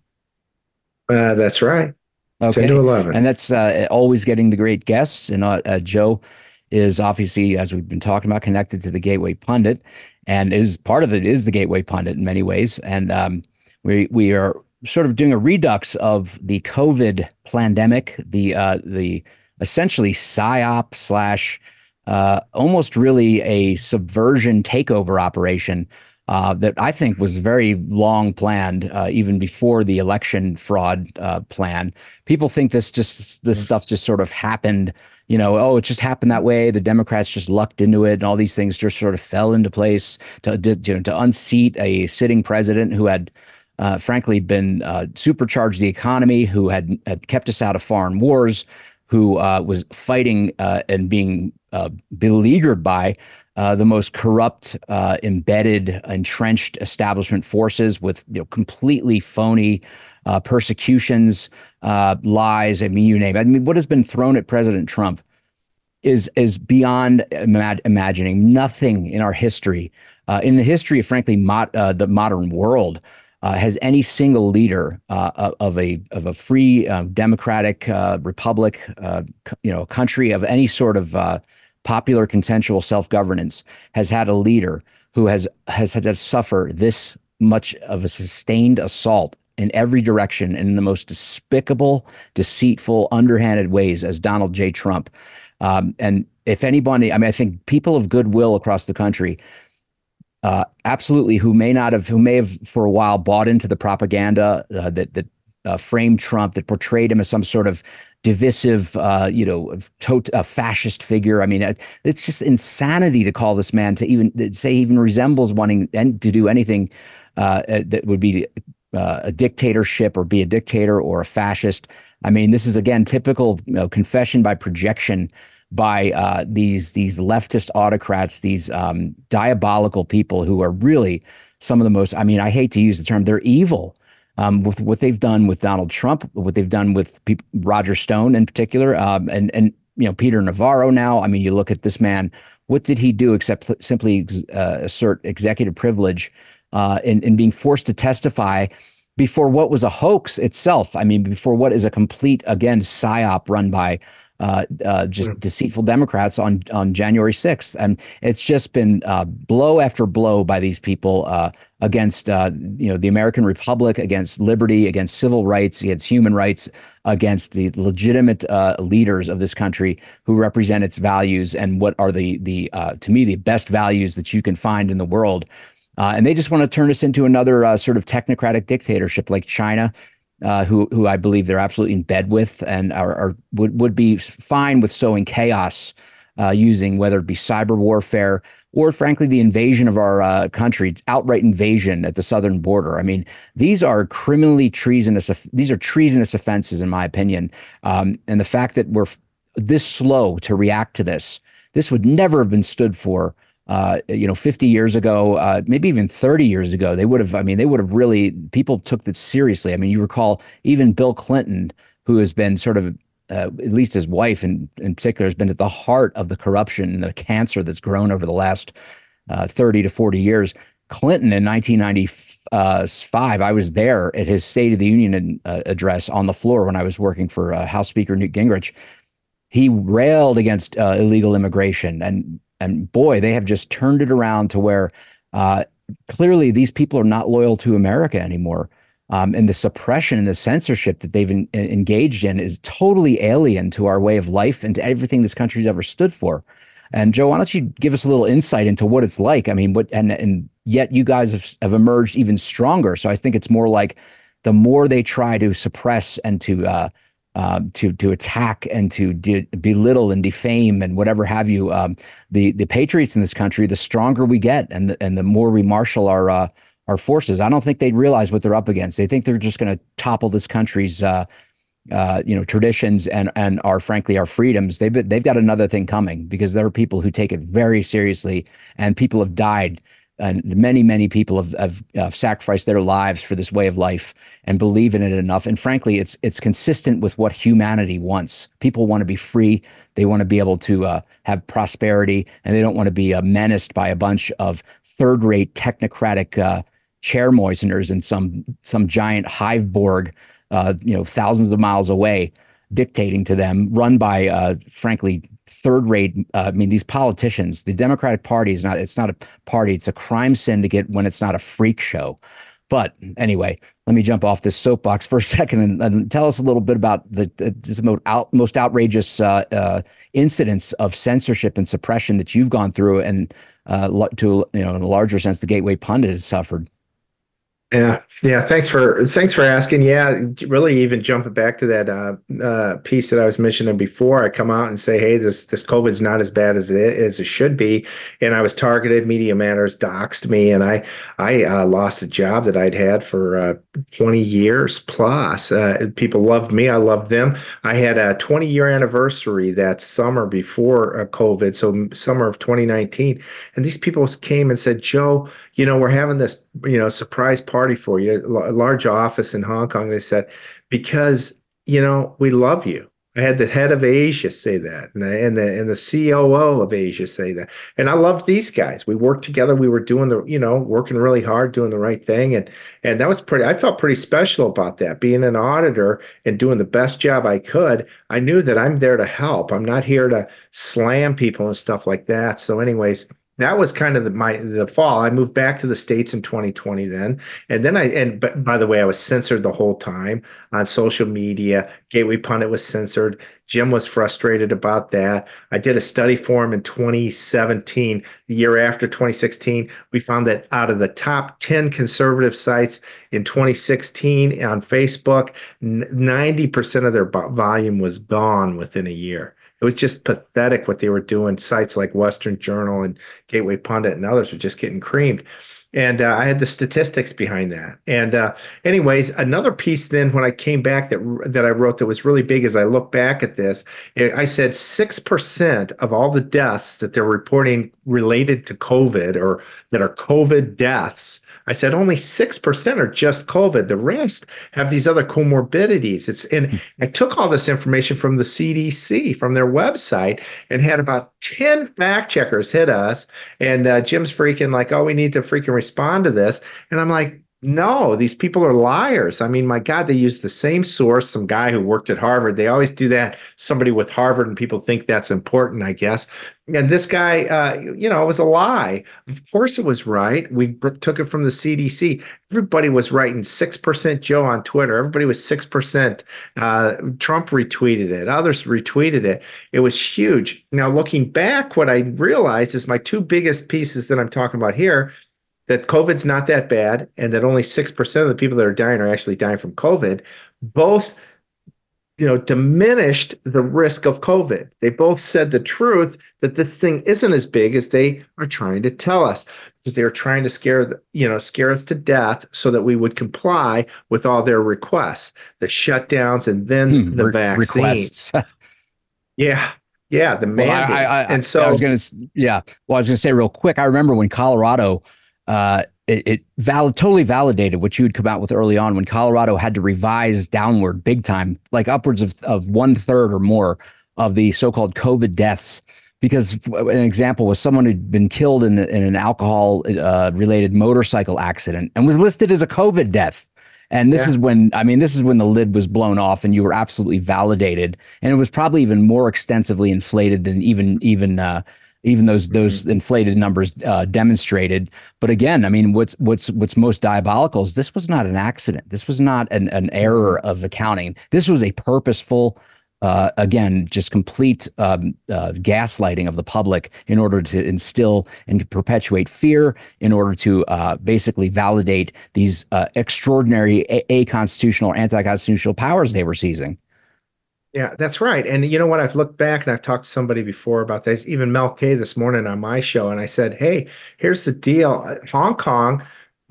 that's right. Okay. 10 to 11. And that's always getting the great guests. And Joe is obviously, as we've been talking about, connected to the Gateway Pundit, and is part of it is the Gateway Pundit in many ways. And um, we we are sort of doing a redux of the COVID pandemic, the uh, the essentially psyop slash uh, almost really a subversion takeover operation uh, that I think was very long planned, uh, even before the election fraud uh, plan. People think this just this stuff just sort of happened. You know, oh, it just happened that way. The Democrats just lucked into it, and all these things just sort of fell into place to to, to unseat a sitting president who had uh, frankly, been uh, supercharged the economy, who had, had kept us out of foreign wars, who uh, was fighting uh, and being uh, beleaguered by uh, the most corrupt, embedded, entrenched establishment forces with you know, completely phony persecutions, lies. I mean, you name it. I mean, what has been thrown at President Trump is is beyond imag- imagining. Nothing in our history, in the history of frankly mo- the modern world uh, has any single leader uh, of a of a free uh, democratic uh, republic, uh, you know, country of any sort of uh, popular consensual self governance has had a leader who has has had to suffer this much of a sustained assault in every direction and in the most despicable, deceitful, underhanded ways as Donald J. Trump. Um, and if anybody, I mean, I think people of goodwill across the country uh, absolutely who may not have who may have for a while bought into the propaganda uh, that that uh, framed Trump that portrayed him as some sort of divisive uh, you know tot- a fascist figure. I mean it's just insanity to call this man to even say he even resembles wanting to do anything uh, uh, that would be a dictatorship or be a dictator or a fascist. I mean this is again typical you know, confession by projection by uh, these these leftist autocrats, these um, diabolical people who are really some of the most. I mean, I hate to use the term; they're evil. Um, with what they've done with Donald Trump, what they've done with Roger Stone in particular, um, and and you know Peter Navarro. Now, I mean, you look at this man. What did he do except simply uh, assert executive privilege uh, in being forced to testify? Before what was a hoax itself, I mean, before what is a complete, again, psyop run by uh, uh, just mm. deceitful Democrats on on January 6th. And it's just been uh, blow after blow by these people uh, against uh, you know the American Republic, against liberty, against civil rights, against human rights, against the legitimate uh, leaders of this country who represent its values and what are the the to me the best values that you can find in the world. and they just want to turn us into another sort of technocratic dictatorship like China uh, who who I believe they're absolutely in bed with and are, are would would be fine with sowing chaos uh, using whether it be cyber warfare or frankly the invasion of our uh, country, outright invasion at the southern border. I mean, these are criminally treasonous. These are treasonous offenses, in my opinion. Um, and the fact that we're this slow to react to this, this would never have been stood for uh, you know, 50 years ago, uh, maybe even 30 years ago, they would have, I mean, they would have really, people took this seriously. I mean, you recall even Bill Clinton, who has been sort of, uh, at least his wife in, in particular, has been at the heart of the corruption and the cancer that's grown over the last uh, 30 to 40 years. Clinton in 1995, I was there at his State of the Union uh, address on the floor when I was working for uh, House Speaker Newt Gingrich. He railed against illegal immigration and and boy, they have just turned it around to where uh, clearly these people are not loyal to America anymore. Um, and the suppression and the censorship that they've in, engaged in is totally alien to our way of life and to everything this country's ever stood for. And Joe, why don't you give us a little insight into what it's like? I mean, what and and yet you guys have, have emerged even stronger. So I think it's more like the more they try to suppress and to uh, um, to to attack and to de- belittle and defame and whatever have you. Um, the the patriots in this country, the stronger we get, and the, and the more we marshal our uh, our forces. I don't think they realize what they're up against. They think they're just going to topple this country's. Uh, uh, you know traditions and and our frankly our freedoms they've they've got another thing coming because there are people who take it very seriously and people have died and many, many people have, have sacrificed their lives for this way of life and believe in it enough. And frankly, it's it's consistent with what humanity wants. People want to be free. They want to be able to uh, have prosperity, and they don't want to be uh, menaced by a bunch of third-rate technocratic uh, chair moisteners in some some giant hive borg, uh, you know, thousands of miles away, dictating to them, run by, uh, frankly, third rate. Uh, I mean, these politicians, the Democratic Party is not, it's not a party, it's a crime syndicate when it's not a freak show. But anyway, let me jump off this soapbox for a second and, and tell us a little bit about the, the most, out, most outrageous uh, uh, incidents of censorship and suppression that you've gone through, and uh, to you know, in a larger sense, the Gateway Pundit has suffered. Yeah, yeah. Thanks for thanks for asking. Yeah, really, even jumping back to that uh, uh, piece that I was mentioning before, I come out and say, "Hey, this this COVID is not as bad as it as it should be," and I was targeted. Media Matters doxed me, and I I uh, lost a job that I'd had for uh, twenty years plus. Uh, people loved me. I loved them. I had a twenty year anniversary that summer before uh, COVID, so summer of twenty nineteen, and these people came and said, "Joe, you know, we're having this, you know, surprise party for you, a large office in Hong Kong. They said, because, you know, we love you. I had the head of Asia say that, and the and the and the COO of Asia say that. And I loved these guys. We worked together. We were doing the, you know, working really hard, doing the right thing, and and that was pretty. I felt pretty special about that. Being an auditor and doing the best job I could. I knew that I'm there to help. I'm not here to slam people and stuff like that. So, anyways, that was kind of the, my the fall. I moved back to the states in 2020 then, and then I and by the way, I was censored the whole time on social media. Gateway Pundit was censored. Jim was frustrated about that. I did a study for him in 2017, the year after 2016. We found that out of the top 10 conservative sites in 2016 on Facebook, 90% of their volume was gone within a year it was just pathetic what they were doing. Sites like Western Journal and Gateway Pundit and others were just getting creamed. And uh, I had the statistics behind that. And uh, anyways, another piece then when I came back that that I wrote that was really big as I look back at this, I said six percent of all the deaths that they're reporting related to COVID or that are COVID deaths I said only 6% are just COVID. The rest have these other comorbidities. It's and I took all this information from the CDC, from their website, and had about 10 fact checkers hit us. And uh, Jim's freaking like, oh, we need to freaking respond to this. And I'm like, no, these people are liars. I mean, my God, they use the same source, some guy who worked at Harvard. They always do that, somebody with Harvard, and people think that's important, I guess. And this guy, uh, you know, it was a lie. Of course it was right. We took it from the CDC. Everybody was writing 6% Joe on Twitter. Everybody was 6%. Uh, Trump retweeted it, others retweeted it. It was huge. Now, looking back, what I realized is my two biggest pieces that I'm talking about here that COVID's not that bad and that only 6% of the people that are dying are actually dying from COVID, both you know diminished the risk of COVID. They both said the truth that this thing isn't as big as they are trying to tell us because they are trying to scare you know scare us to death so that we would comply with all their requests, the shutdowns and then hmm, the re- vaccine. yeah, yeah, the mandates. Well, I, I, and so I was to, yeah. Well, I was going to say real quick. I remember when Colorado uh, it, it valid, totally validated what you had come out with early on when Colorado had to revise downward big time, like upwards of, of one third or more of the so-called COVID deaths. Because an example was someone who'd been killed in, in an alcohol uh, related motorcycle accident and was listed as a COVID death. And this yeah. is when, I mean, this is when the lid was blown off and you were absolutely validated. And it was probably even more extensively inflated than even, even, uh, even those those mm-hmm. inflated numbers uh, demonstrated. But again, I mean, what's what's what's most diabolical is this was not an accident. This was not an, an error mm-hmm. of accounting. This was a purposeful. Uh, again, just complete um, uh, gaslighting of the public in order to instill and perpetuate fear, in order to uh, basically validate these uh, extraordinary a-, a constitutional or anti constitutional powers they were seizing. Yeah, that's right. And you know what? I've looked back and I've talked to somebody before about this, even Mel K this morning on my show. And I said, hey, here's the deal Hong Kong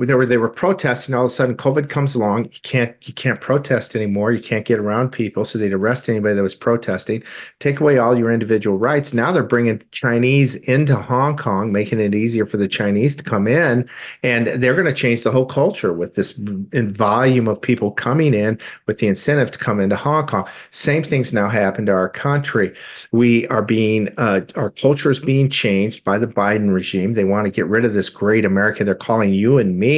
they were they were protesting. All of a sudden covid comes along. You can't you can't protest anymore. You can't get around people. So they'd arrest anybody that was protesting. Take away all your individual rights. Now they're bringing chinese into hong kong making it easier for the chinese to come in. And they're going to change the whole culture with this volume of people coming in with the incentive to come into hong kong. Same things now happen to our country. We are being uh, our culture is being changed by the biden regime. They want to get rid of this great america they're calling you and me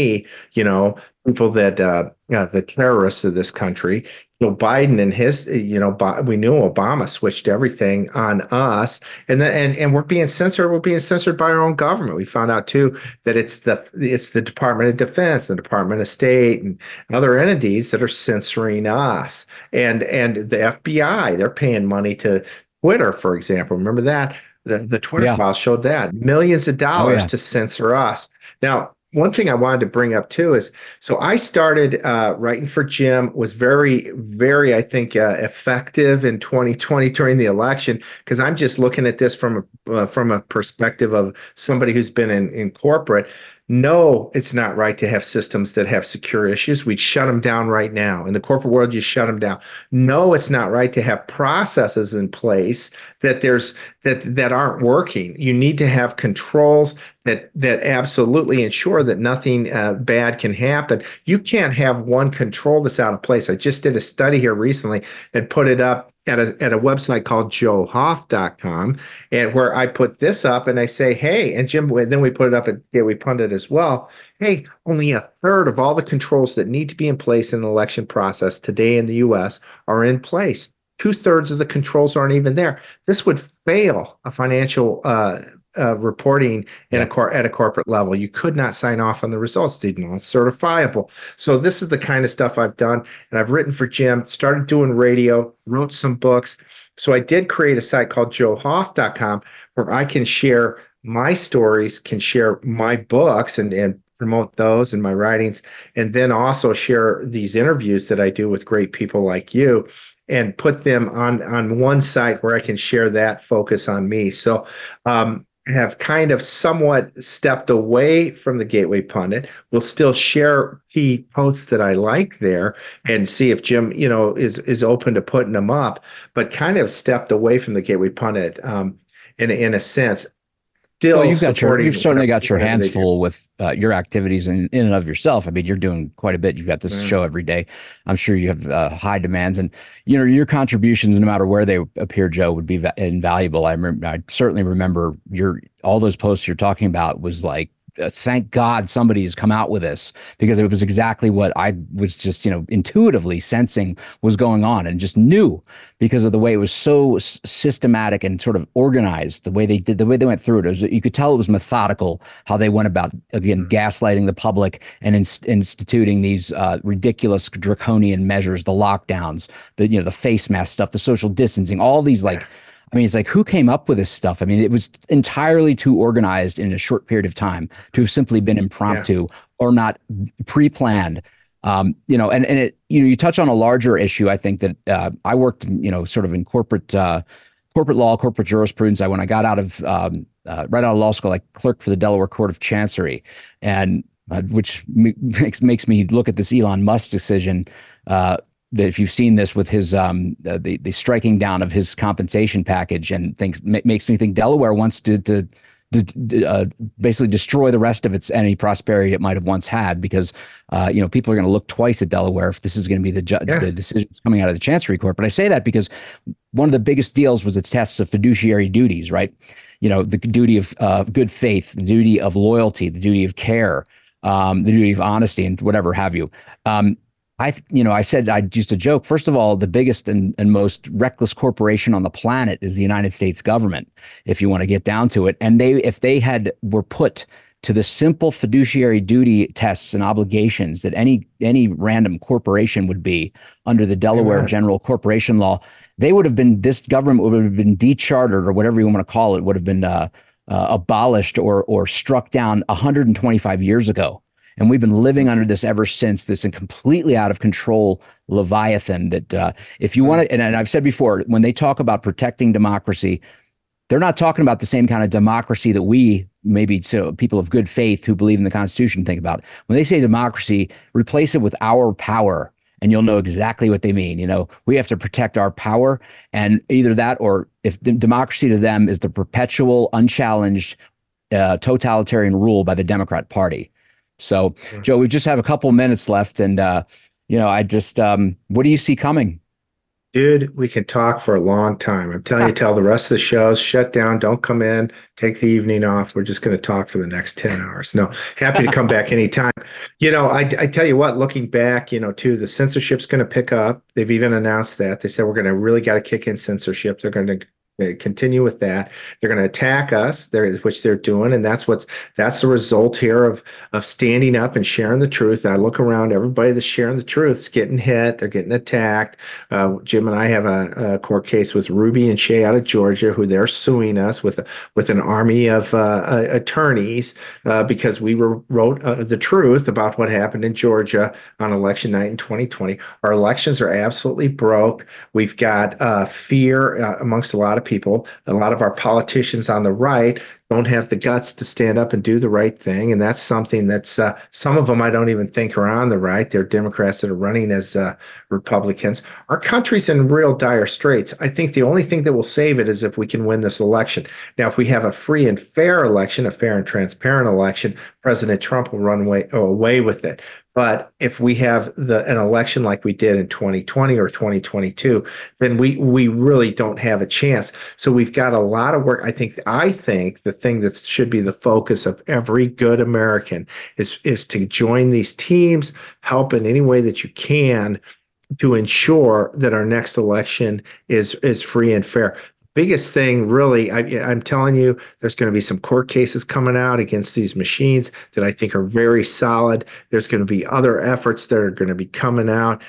you know, people that uh, you know, the terrorists of this country. Joe Biden and his, you know, we knew Obama switched everything on us, and then and and we're being censored. We're being censored by our own government. We found out too that it's the it's the Department of Defense, the Department of State, and other entities that are censoring us. And and the FBI, they're paying money to Twitter, for example. Remember that the the Twitter yeah. files showed that millions of dollars oh, yeah. to censor us. Now one thing I wanted to bring up too is so I started uh, writing for Jim was very very I think uh, effective in 2020 during the election because I'm just looking at this from a uh, from a perspective of somebody who's been in in corporate no, it's not right to have systems that have secure issues. We'd shut them down right now. In the corporate world, you shut them down. No, it's not right to have processes in place that there's that that aren't working. You need to have controls that that absolutely ensure that nothing uh, bad can happen. You can't have one control that's out of place. I just did a study here recently and put it up at a at a website called joehoft.com and where I put this up and I say, hey, and Jim, then we put it up at Gateway Pundit as well. Hey, only a third of all the controls that need to be in place in the election process today in the US are in place. Two thirds of the controls aren't even there. This would fail a financial uh, uh, reporting in a cor- at a corporate level. You could not sign off on the results; they're not certifiable. So this is the kind of stuff I've done, and I've written for Jim. Started doing radio, wrote some books. So I did create a site called joehoft.com where I can share my stories, can share my books, and and promote those and my writings, and then also share these interviews that I do with great people like you and put them on on one site where I can share that focus on me. So um, have kind of somewhat stepped away from the Gateway Pundit. We'll still share key posts that I like there and see if Jim, you know, is is open to putting them up, but kind of stepped away from the Gateway Pundit um, in in a sense still well, you've got your you've certainly got your hands full with uh, your activities in, in and of yourself. I mean, you're doing quite a bit. You've got this show every day. I'm sure you have uh, high demands, and you know your contributions, no matter where they appear, Joe, would be va- invaluable. I, rem- I certainly remember your all those posts you're talking about was like thank God somebody's come out with this because it was exactly what I was just, you know, intuitively sensing was going on and just knew because of the way it was so systematic and sort of organized, the way they did, the way they went through it. it was, you could tell it was methodical how they went about, again, mm-hmm. gaslighting the public and inst- instituting these uh, ridiculous draconian measures, the lockdowns, the, you know, the face mask stuff, the social distancing, all these like, I mean, it's like who came up with this stuff? I mean, it was entirely too organized in a short period of time to have simply been impromptu yeah. or not pre-planned. Um, you know, and and it you know you touch on a larger issue. I think that uh, I worked, you know, sort of in corporate uh, corporate law, corporate jurisprudence. I when I got out of um, uh, right out of law school, I clerked for the Delaware Court of Chancery, and uh, which makes makes me look at this Elon Musk decision uh, that if you've seen this with his um, uh, the the striking down of his compensation package and things makes me think Delaware wants to to, to uh, basically destroy the rest of its any prosperity it might have once had because uh, you know people are going to look twice at Delaware if this is going to be the ju- yeah. the decisions coming out of the Chancery Court. But I say that because one of the biggest deals was the tests of fiduciary duties, right? You know, the duty of uh, good faith, the duty of loyalty, the duty of care. Um, the duty of honesty and whatever have you. Um, I, you know, I said I used to joke. First of all, the biggest and, and most reckless corporation on the planet is the United States government. If you want to get down to it, and they, if they had were put to the simple fiduciary duty tests and obligations that any any random corporation would be under the Delaware Amen. General Corporation Law, they would have been this government would have been dechartered or whatever you want to call it would have been uh, uh, abolished or or struck down 125 years ago. And we've been living under this ever since, this completely out of control Leviathan. That uh, if you want to, and, and I've said before, when they talk about protecting democracy, they're not talking about the same kind of democracy that we maybe so people of good faith who believe in the Constitution think about. When they say democracy, replace it with our power, and you'll know exactly what they mean. You know, we have to protect our power, and either that or if democracy to them is the perpetual, unchallenged, uh, totalitarian rule by the Democrat Party. So, Joe, we just have a couple minutes left, and uh, you know, I just, um, what do you see coming? Dude, we can talk for a long time. I'm telling you, tell the rest of the shows shut down. Don't come in. Take the evening off. We're just going to talk for the next ten hours. No, happy to come back anytime. You know, I, I tell you what. Looking back, you know, too, the censorship's going to pick up. They've even announced that. They said we're going to really got to kick in censorship. They're going to continue with that. They're going to attack us, which they're doing, and that's what's that's the result here of of standing up and sharing the truth. I look around, everybody that's sharing the truth is getting hit. They're getting attacked. Uh, Jim and I have a, a, court case with Ruby and Shaye out of Georgia, who they're suing us with with an army of uh, uh, attorneys uh, because we were, wrote uh, the truth about what happened in Georgia on election night in 2020. Our elections are absolutely broke. We've got uh, fear amongst a lot of of people, a lot of our politicians on the right don't have the guts to stand up and do the right thing. And that's something that's uh, some of them I don't even think are on the right. They're Democrats that are running as uh, Republicans. Our country's in real dire straits. I think the only thing that will save it is if we can win this election. Now, if we have a free and fair election, a fair and transparent election, President Trump will run away, away with it. But if we have the an election like we did in 2020 or 2022, then we we really don't have a chance. So we've got a lot of work. I think I think the thing that should be the focus of every good American is is to join these teams, help in any way that you can to ensure that our next election is is free and fair biggest thing really I, am telling you there's going to be some court cases coming out against these machines that i think are very solid there's going to be other efforts that are going to be coming out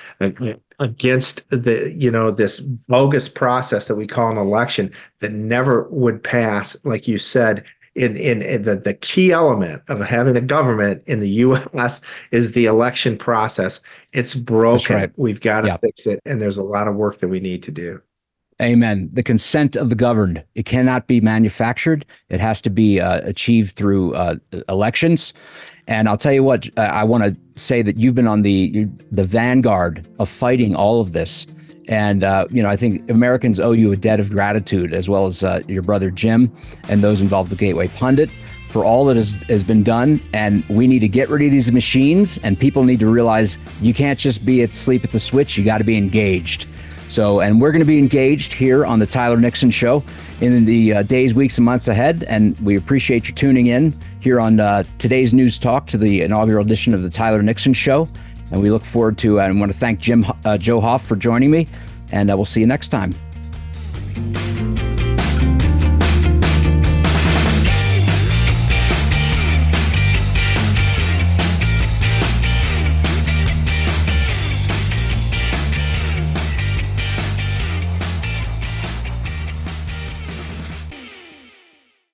against the you know this bogus process that we call an election that never would pass like you said in, in, in the, the key element of having a government in the US is the election process. It's broken. Right. We've got to fix it. And there's a lot of work that we need to do. Amen. The consent of the governed. It cannot be manufactured. It has to be uh, achieved through uh, elections. And I'll tell you what, I want to say that you've been on the the vanguard of fighting all of this. And uh, you know, I think Americans owe you a debt of gratitude, as well as uh, your brother Jim and those involved with Gateway Pundit, for all that has, has been done. And we need to get rid of these machines, and people need to realize you can't just be at sleep at the switch. You got to be engaged. So, and we're going to be engaged here on the Tyler Nixon Show in the uh, days, weeks, and months ahead. And we appreciate you tuning in here on uh, today's News Talk to the inaugural edition of the Tyler Nixon Show. And we look forward to, and want to thank Jim, uh, Joe Hoft for joining me. And uh, we'll see you next time.